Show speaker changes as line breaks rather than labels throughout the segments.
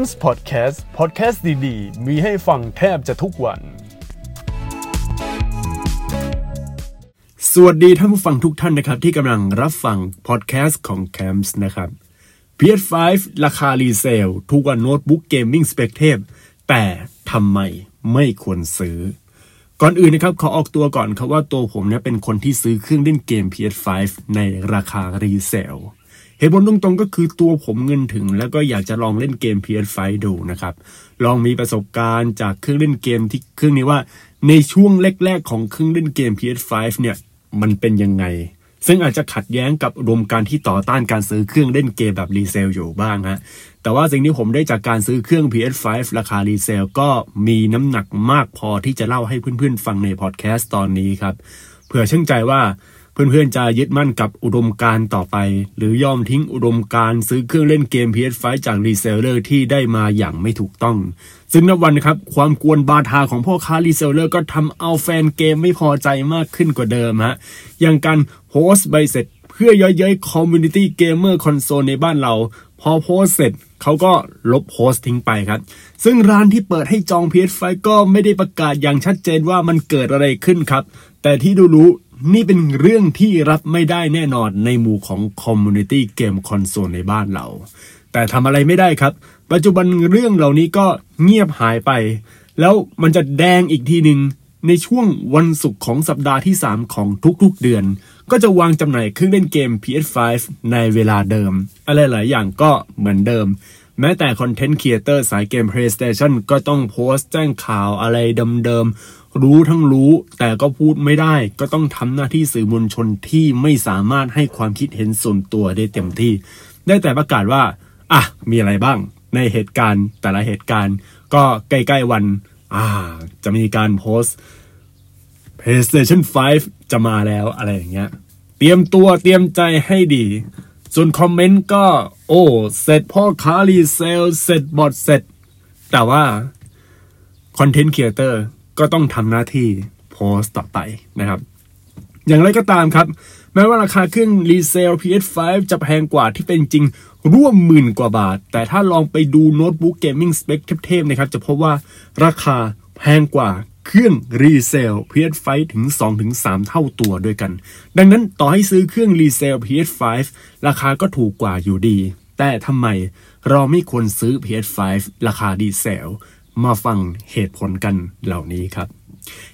m s Podcast Podcast ดีๆ มีให้ฟังแทบจะทุกวัน
สวัสดีท่านผู้ฟังทุกท่านนะครับ ที่กำลังรับฟังพอดแคสต์ของ c a m s นะครับ PS5 ราคา resale ทุกวันโน้ตบุ๊ก gaming สเปกเทพแต่ทำไมไม่ควรซื้อ ก่อนอื่นนะครับขอออกตัวก่อนครับว่าตัวผมเนี่ยเป็นคนที่ซื้อเครื่องเล่นเกม PS5 ในราคา resale เหตุผลตรงๆก็คือตัวผมเงินถึง แล้วก็อยากจะลองเล่นเกม PS5 ดูนะครับ ลองมีประสบการณ์จากเครื่องเล่นเกมที่เครื่องนี้ว่า ในช่วงแรกๆของเครื่องเล่นเกม PS5 เนี่ยมันเป็นยังไง ซึ่งอาจจะขัดแย้งกับอุดมการณ์ที่ต่อต้านการซื้อเครื่องเล่นเกมแบบ resale อยู่บ้างฮะแต่ว่าสิ่งที่ผมได้จากการซื้อเครื่อง PS5 ราคา resale ก็มีน้ำหนักมากพอที่จะเล่าให้เพื่อนๆฟังในพอดแคสต์ตอนนี้ครับเผื่อชั่งใจว่า เพื่อนๆจะยึดมั่นกับอุดมการณ์ต่อไป หรือยอมทิ้งอุดมการณ์ซื้อเครื่องเล่นเกม PS5 จาก reseller ที่ได้มาอย่างไม่ถูกต้อง ซึ่งนับวันนะครับความกวนบาทาของพ่อค้า reseller ก็ทำเอาแฟนเกมไม่พอใจมากขึ้นกว่าเดิมฮะอย่างการโพสต์ใบเสร็จเพื่อเย้ยๆ community gamer console ในบ้านเรา พอโพสต์เสร็จเขาก็ลบโพสต์ทิ้งไปครับ ซึ่งร้านที่เปิดให้จอง PS5 ก็ไม่ได้ประกาศอย่างชัดเจนว่ามันเกิดอะไรขึ้นครับ แต่ที่ดูรู้ นี่เป็นเรื่องที่รับไม่ได้แน่นอนในหมู่ของ community เกมคอนโซลในบ้านเรา แต่ทำอะไรไม่ได้ครับ ปัจจุบันเรื่องเหล่านี้ก็เงียบหายไป แล้วมันจะแดงอีกทีหนึ่งในช่วงวันศุกร์ของสัปดาห์ที่ 3 ของทุกๆเดือน ก็จะวางจำหน่ายเครื่องเล่นเกม PS5 ในเวลาเดิม อะไรหลายอย่างก็เหมือนเดิม แม้แต่ content creator สายเกม PlayStation ก็ต้องโพสต์แจ้งข่าวอะไรเดิมๆ รู้ทั้งรู้แต่ก็พูดไม่ได้ ก็ต้องทำหน้าที่สื่อมวลชนที่ไม่สามารถให้ความคิดเห็นส่วนตัวได้เต็มที่ ได้แต่ประกาศว่า อะ มีอะไรบ้าง ในเหตุการณ์แต่ละเหตุการณ์ ก็ใกล้ๆวัน อ่า จะมีการโพสต์ PlayStation 5 จะมาแล้วอะไรอย่างเงี้ย เตรียมตัวเตรียมใจให้ดี ส่วนคอมเมนต์ก็ โอ้ เสร็จพ่อค้ารีเซล เสร็จบอดเสร็จ แต่ว่า content creator ก็ต้องทำหน้าที่โพสต์ต่อไปนะครับ อย่างไรก็ตามครับ แม้ว่าราคาเครื่องรีเซล PS5 จะแพงกว่าที่เป็นจริงร่วมหมื่นกว่าบาท แต่ถ้าลองไปดูโน้ตบุ๊ก gaming สเปคเทพๆนะครับ จะพบว่าราคาแพงกว่า เครื่อง resale PS5 ถึง 2-3 เท่าตัวด้วยกัน ดังนั้นต่อให้ซื้อเครื่อง resale PS5 ราคาก็ถูกกว่าอยู่ดี แต่ทำไมเราไม่ควรซื้อ PS5 ราคา resale มาฟังเหตุผลกันเหล่านี้ครับ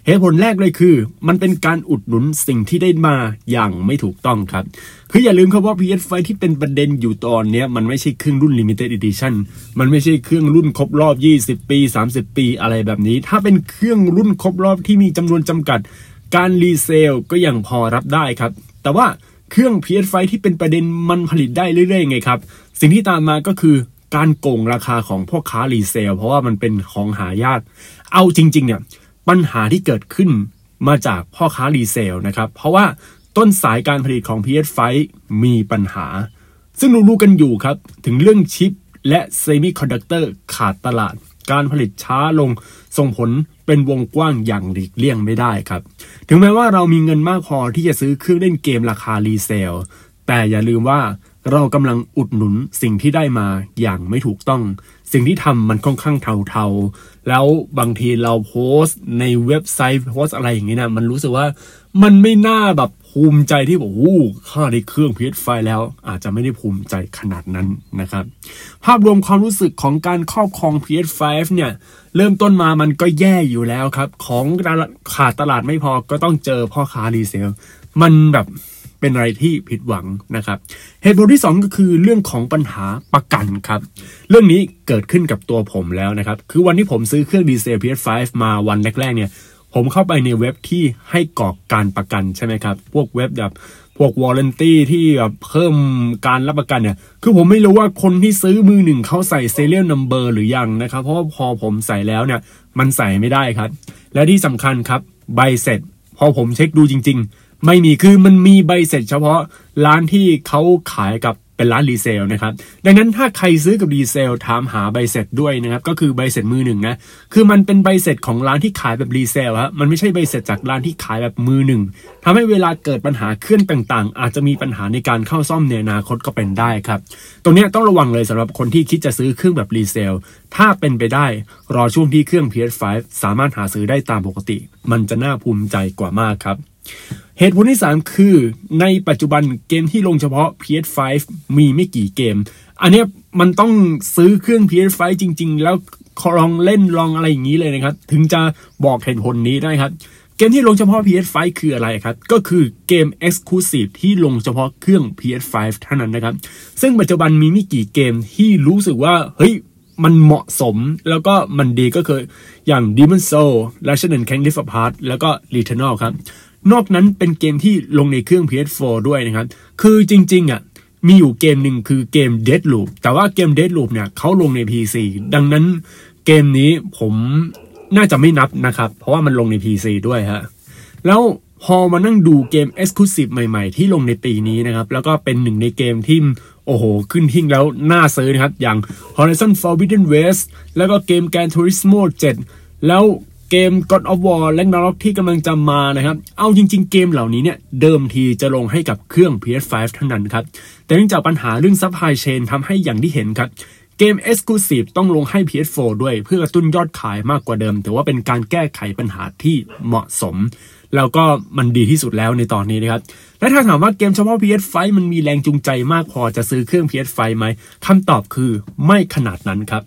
เหตุผลแรกเลยคือ มันเป็นการอุดหนุนสิ่งที่ได้มาอย่างไม่ถูกต้องครับ คืออย่าลืมครับว่า PS5 ที่เป็นประเด็นอยู่ตอนนี้มันไม่ใช่เครื่องรุ่น Limited Edition มันไม่ใช่เครื่องรุ่นครบรอบ 20 ปี 30 ปีอะไรแบบนี้ ถ้าเป็นเครื่องรุ่นครบรอบที่มีจำนวนจำกัด การ resale ก็ยังพอรับได้ครับ แต่ว่าเครื่อง PS5 ที่เป็นประเด็นมันผลิตได้เรื่อยๆไงครับ สิ่งที่ตามมาก็คือการโก่งราคาของพ่อค้า resale เพราะว่ามันเป็นของหายาก เอาจริง ๆ เนี่ย ปัญหาที่เกิดขึ้นมาจากพ่อค้า resale นะครับ เพราะว่าต้นสายการผลิตของ PS5 มีปัญหา ซึ่งรู้ๆกันอยู่ครับ ถึงเรื่องชิปและ semiconductor ขาดตลาด การผลิตช้าลงส่งผลเป็นวงกว้างอย่างหลีกเลี่ยงไม่ได้ครับ ถึงแม้ว่าเรามีเงินมากพอที่จะซื้อเครื่องเล่นเกมราคารีเซล แต่อย่าลืมว่า เรากำลังอุดหนุนสิ่งที่ได้มาอย่างไม่ถูกต้อง สิ่งที่ทำมันค่อนข้างเทาๆ แล้วบางทีเราโพสต์ในเว็บไซต์โพสต์อะไรอย่างนี้นะมันรู้สึกว่ามันไม่น่าแบบภูมิใจที่บอกโอ้ค่าได้เครื่อง PS5 แล้ว อาจจะไม่ได้ภูมิใจขนาดนั้นนะครับ ภาพรวมความรู้สึกของการครอบครอง PS5 เนี่ยเริ่มต้นมามันก็แย่อยู่แล้วครับ ของขาดตลาดไม่พอก็ต้องเจอพ่อค้า resale มันแบบ เป็นอะไรที่ผิดหวังนะครับ เหตุผลที่ 2 ก็คือเรื่องของปัญหาประกันครับ เรื่องนี้เกิดขึ้นกับตัวผมแล้วนะครับ คือวันที่ผมซื้อเครื่อง resale PS5 มาวันแรกๆเนี่ยผมเข้าไปในเว็บที่ให้กรอกการประกันใช่ไหมครับ พวกเว็บแบบพวก warranty ที่แบบเพิ่มการรับประกันเนี่ย คือผมไม่รู้ว่าคนที่ซื้อมือหนึ่งเขาใส่ serial number หรือยังนะครับ เพราะว่าพอผมใส่แล้วเนี่ย มันใส่ไม่ได้ครับ และที่สำคัญครับ ใบเสร็จ พอผมเช็คดูจริง ๆ ไม่มีคือมันมีใบเสร็จเฉพาะร้านที่เขาขายกับเป็นร้าน resale นะครับ ดังนั้นถ้าใครซื้อกับ resale ถามหาใบเสร็จด้วยนะครับ ก็คือใบเสร็จมือหนึ่งนะ คือมันเป็นใบเสร็จของร้านที่ขายแบบ resale ฮะ มันไม่ใช่ใบเสร็จจากร้านที่ขายแบบมือหนึ่งทำให้เวลาเกิดปัญหาเครื่องต่างๆ อาจจะมีปัญหาในการเข้าซ่อมในอนาคตก็เป็นได้ครับ ตรงนี้ต้องระวังเลยสำหรับคนที่คิดจะซื้อเครื่องแบบรีเซล ถ้าเป็นไปได้รอช่วงที่เครื่อง PS5 สามารถหาซื้อได้ตามปกติ มันจะน่าภูมิใจกว่ามากครับ เหตุผลที่ 3 คือในปัจจุบันเกมที่ลงเฉพาะ PS5 มีไม่กี่เกม อันนี้มันต้องซื้อเครื่อง PS5 จริง ๆ แล้วลองเล่นลองอะไรอย่างนี้เลยนะครับ ถึงจะบอกเหตุผลนี้ได้ครับ เกมที่ลงเฉพาะ PS5 คืออะไรครับ ก็คือเกม Exclusive ที่ลงเฉพาะเครื่อง PS5 เท่านั้นนะครับ ซึ่งปัจจุบันมีไม่กี่เกมที่รู้สึกว่าเฮ้ยมันเหมาะสมแล้วก็มันดีก็คืออย่าง Demon Soul Ratchet Clank Rift Apart แล้วก็ Returnal ครับ นอกนั้นเป็นเกมที่ลงในเครื่อง PS4 ด้วยนะครับ คือจริงๆอะมีอยู่เกมหนึ่งคือเกม Deadloop แต่ว่าเกม Deadloop เนี่ยเขาลงใน PC ดังนั้นเกมนี้ผมน่าจะไม่นับนะครับ เพราะว่ามันลงใน PC ด้วยฮะ แล้วพอมานั่งดูเกม Exclusive ใหม่ๆ ที่ลงในปีนี้นะครับ แล้วก็เป็นหนึ่งในเกมที่ โอ้โห ขึ้นทิ้งแล้วน่าซื้อนะครับ อย่าง Horizon Forbidden West แล้วก็เกม Gran Turismo 7 แล้ว เกม God of War และ Ragnarok ที่กำลังจะมานะครับ เอาจริง ๆ เกมเหล่านี้เนี่ย เดิมทีจะลงให้กับเครื่อง PS5 เท่านั้นครับ แต่เนื่องจากปัญหาเรื่อง supply chain ทำให้อย่างที่เห็นครับ เกม Exclusive ต้องลงให้ PS4 ด้วย เพื่อกระตุ้นยอดขายมากกว่าเดิม แต่ว่าเป็นการแก้ไขปัญหาที่เหมาะสม แล้วก็มันดีที่สุดแล้วในตอนนี้นะครับ และถ้าถามว่าเกมเฉพาะ PS5 มันมีแรงจูงใจมากพอจะซื้อเครื่อง PS5 ไหมคำตอบคือไม่ขนาดนั้นครับ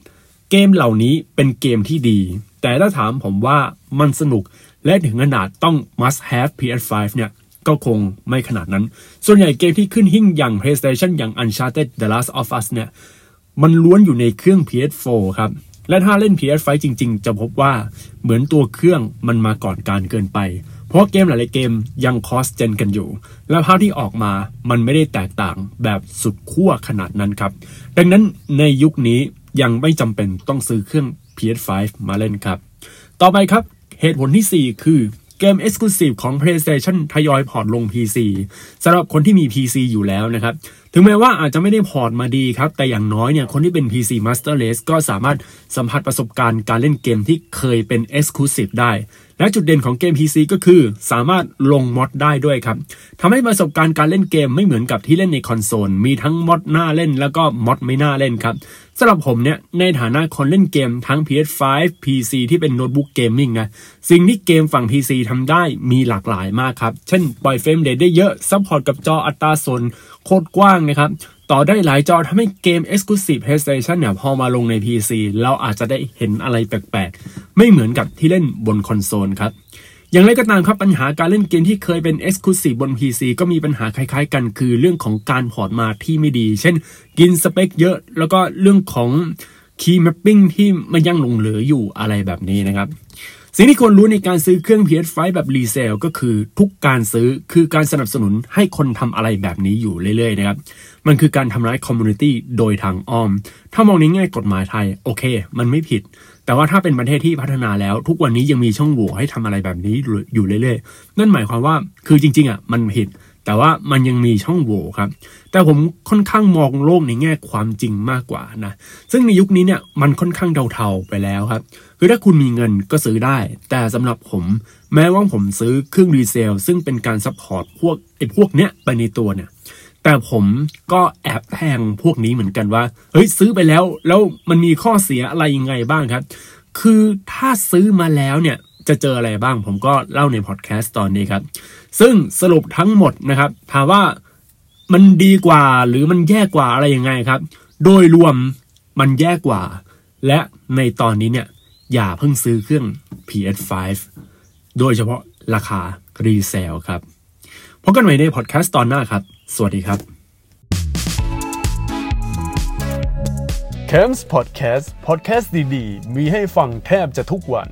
เกมเหล่านี้เป็นเกมที่ดี แต่ถ้าถามผมว่ามันสนุกและถึงขนาดต้อง must have PS5 เนี่ยก็คงไม่ขนาดนั้น ส่วนใหญ่เกมที่ขึ้นหิ่งอย่าง PlayStation อย่าง Uncharted The Last of Us เนี่ย มันล้วนอยู่ในเครื่อง PS4 ครับ และถ้าเล่น PS5 จริง ๆ จะพบว่าเหมือนตัวเครื่องมันมาก่อนการเกินไป เพราะเกมหลายๆเกมยังคอสเจนกันอยู่ และภาพที่ออกมามันไม่ได้แตกต่างแบบสุดขั้วขนาดนั้นครับ ดังนั้นในยุคนี้ยังไม่จำเป็นต้องซื้อเครื่อง PS5 มาเล่นครับ ต่อไปครับเหตุผลที่ 4 คือเกม Exclusive ของ PlayStation ทยอยพอร์ตลง PC สำหรับคนที่มี PC อยู่แล้วนะครับ ถึงแม้ว่าอาจจะไม่ได้พอร์ตมาดีครับ แต่อย่างน้อยเนี่ยคนที่เป็น PC Master Race ก็สามารถสัมผัสประสบการณ์การเล่นเกมที่เคยเป็น Exclusive ได้และจุดเด่นของเกม PC ก็คือ สามารถลงมอดได้ด้วยครับทำให้ประสบการณ์การเล่นเกมไม่เหมือนกับที่เล่นในคอนโซล มีทั้งมอดน่าเล่นแล้วก็มอดไม่น่าเล่นครับสำหรับผมเนี่ย ในฐานะคนเล่นเกมทั้ง PS5 PC ที่เป็นโน้ตบุ๊ก gaming นะ สิ่งที่เกมฝั่ง PC ทำได้มีหลากหลายมากครับ เช่นปล่อย frame rate ได้เยอะ support กับจออัตราส่วนโคตรกว้างนะครับ ต่อได้หลายจอทำให้เกม Exclusive PlayStation เนี่ย พอมาลงใน PC เราอาจจะได้เห็นอะไรแปลกๆ ไม่เหมือนกับที่เล่นบนคอนโซลครับ อย่างไรก็ตามครับปัญหาการเล่นเกมที่เคยเป็น Exclusive บน PC ก็มีปัญหาคล้ายๆกันคือเรื่องของการ port มาที่ไม่ดี เช่นกินสเปคเยอะ แล้วก็เรื่องของ Key Mapping ที่มันยังหลงเหลืออยู่อะไรแบบนี้นะครับ สิ่งที่ควรรู้ในการซื้อเครื่อง PS5 แบบ resale ก็คือทุกการซื้อคือการสนับสนุนให้คนทำอะไรแบบนี้อยู่เรื่อยๆนะครับ มันคือการทำร้าย community โดยทางอ้อม ถ้ามองในแง่กฎหมายไทย โอเค มันไม่ผิด แต่ว่าถ้าเป็นประเทศที่พัฒนาแล้ว ทุกวันนี้ยังมีช่องโหว่ให้ทำอะไรแบบนี้อยู่เรื่อยๆ นั่นหมายความว่าคือจริงๆอะมันผิด แต่ว่ามันยังมีช่องโหว่ครับ แต่ผมค่อนข้างมองโลกในแง่ความจริงมากกว่านะ ซึ่งในยุคนี้เนี่ยมันค่อนข้างเทาๆไปแล้วครับ คือถ้าคุณมีเงินก็ซื้อได้ แต่สำหรับผมแม้ว่าผมซื้อเครื่อง resale ซึ่งเป็นการ support พวกไอ้พวกเนี้ยไปในตัวเนี่ย แต่ผมก็แอบแทงพวกนี้เหมือนกันว่า เฮ้ยซื้อไปแล้ว แล้วมันมีข้อเสียอะไรยังไงบ้างครับ คือถ้าซื้อมาแล้วเนี่ย จะเจออะไรบ้าง ผมก็เล่าในพอดแคสต์ตอนนี้ครับ ซึ่งสรุปทั้งหมดนะครับ ถามว่ามันดีกว่าหรือมันแย่กว่าอะไรยังไงครับ โดยรวมมันแย่กว่า และในตอนนี้เนี่ย อย่าเพิ่งซื้อเครื่อง PS5 โดยเฉพาะราคา resale ครับพบกันใหม่ในพอดแคสต์ตอนหน้าครับ สวัสดีครับ
c a m s Podcast Podcast ดีๆ มีให้ฟังแทบจะทุกวัน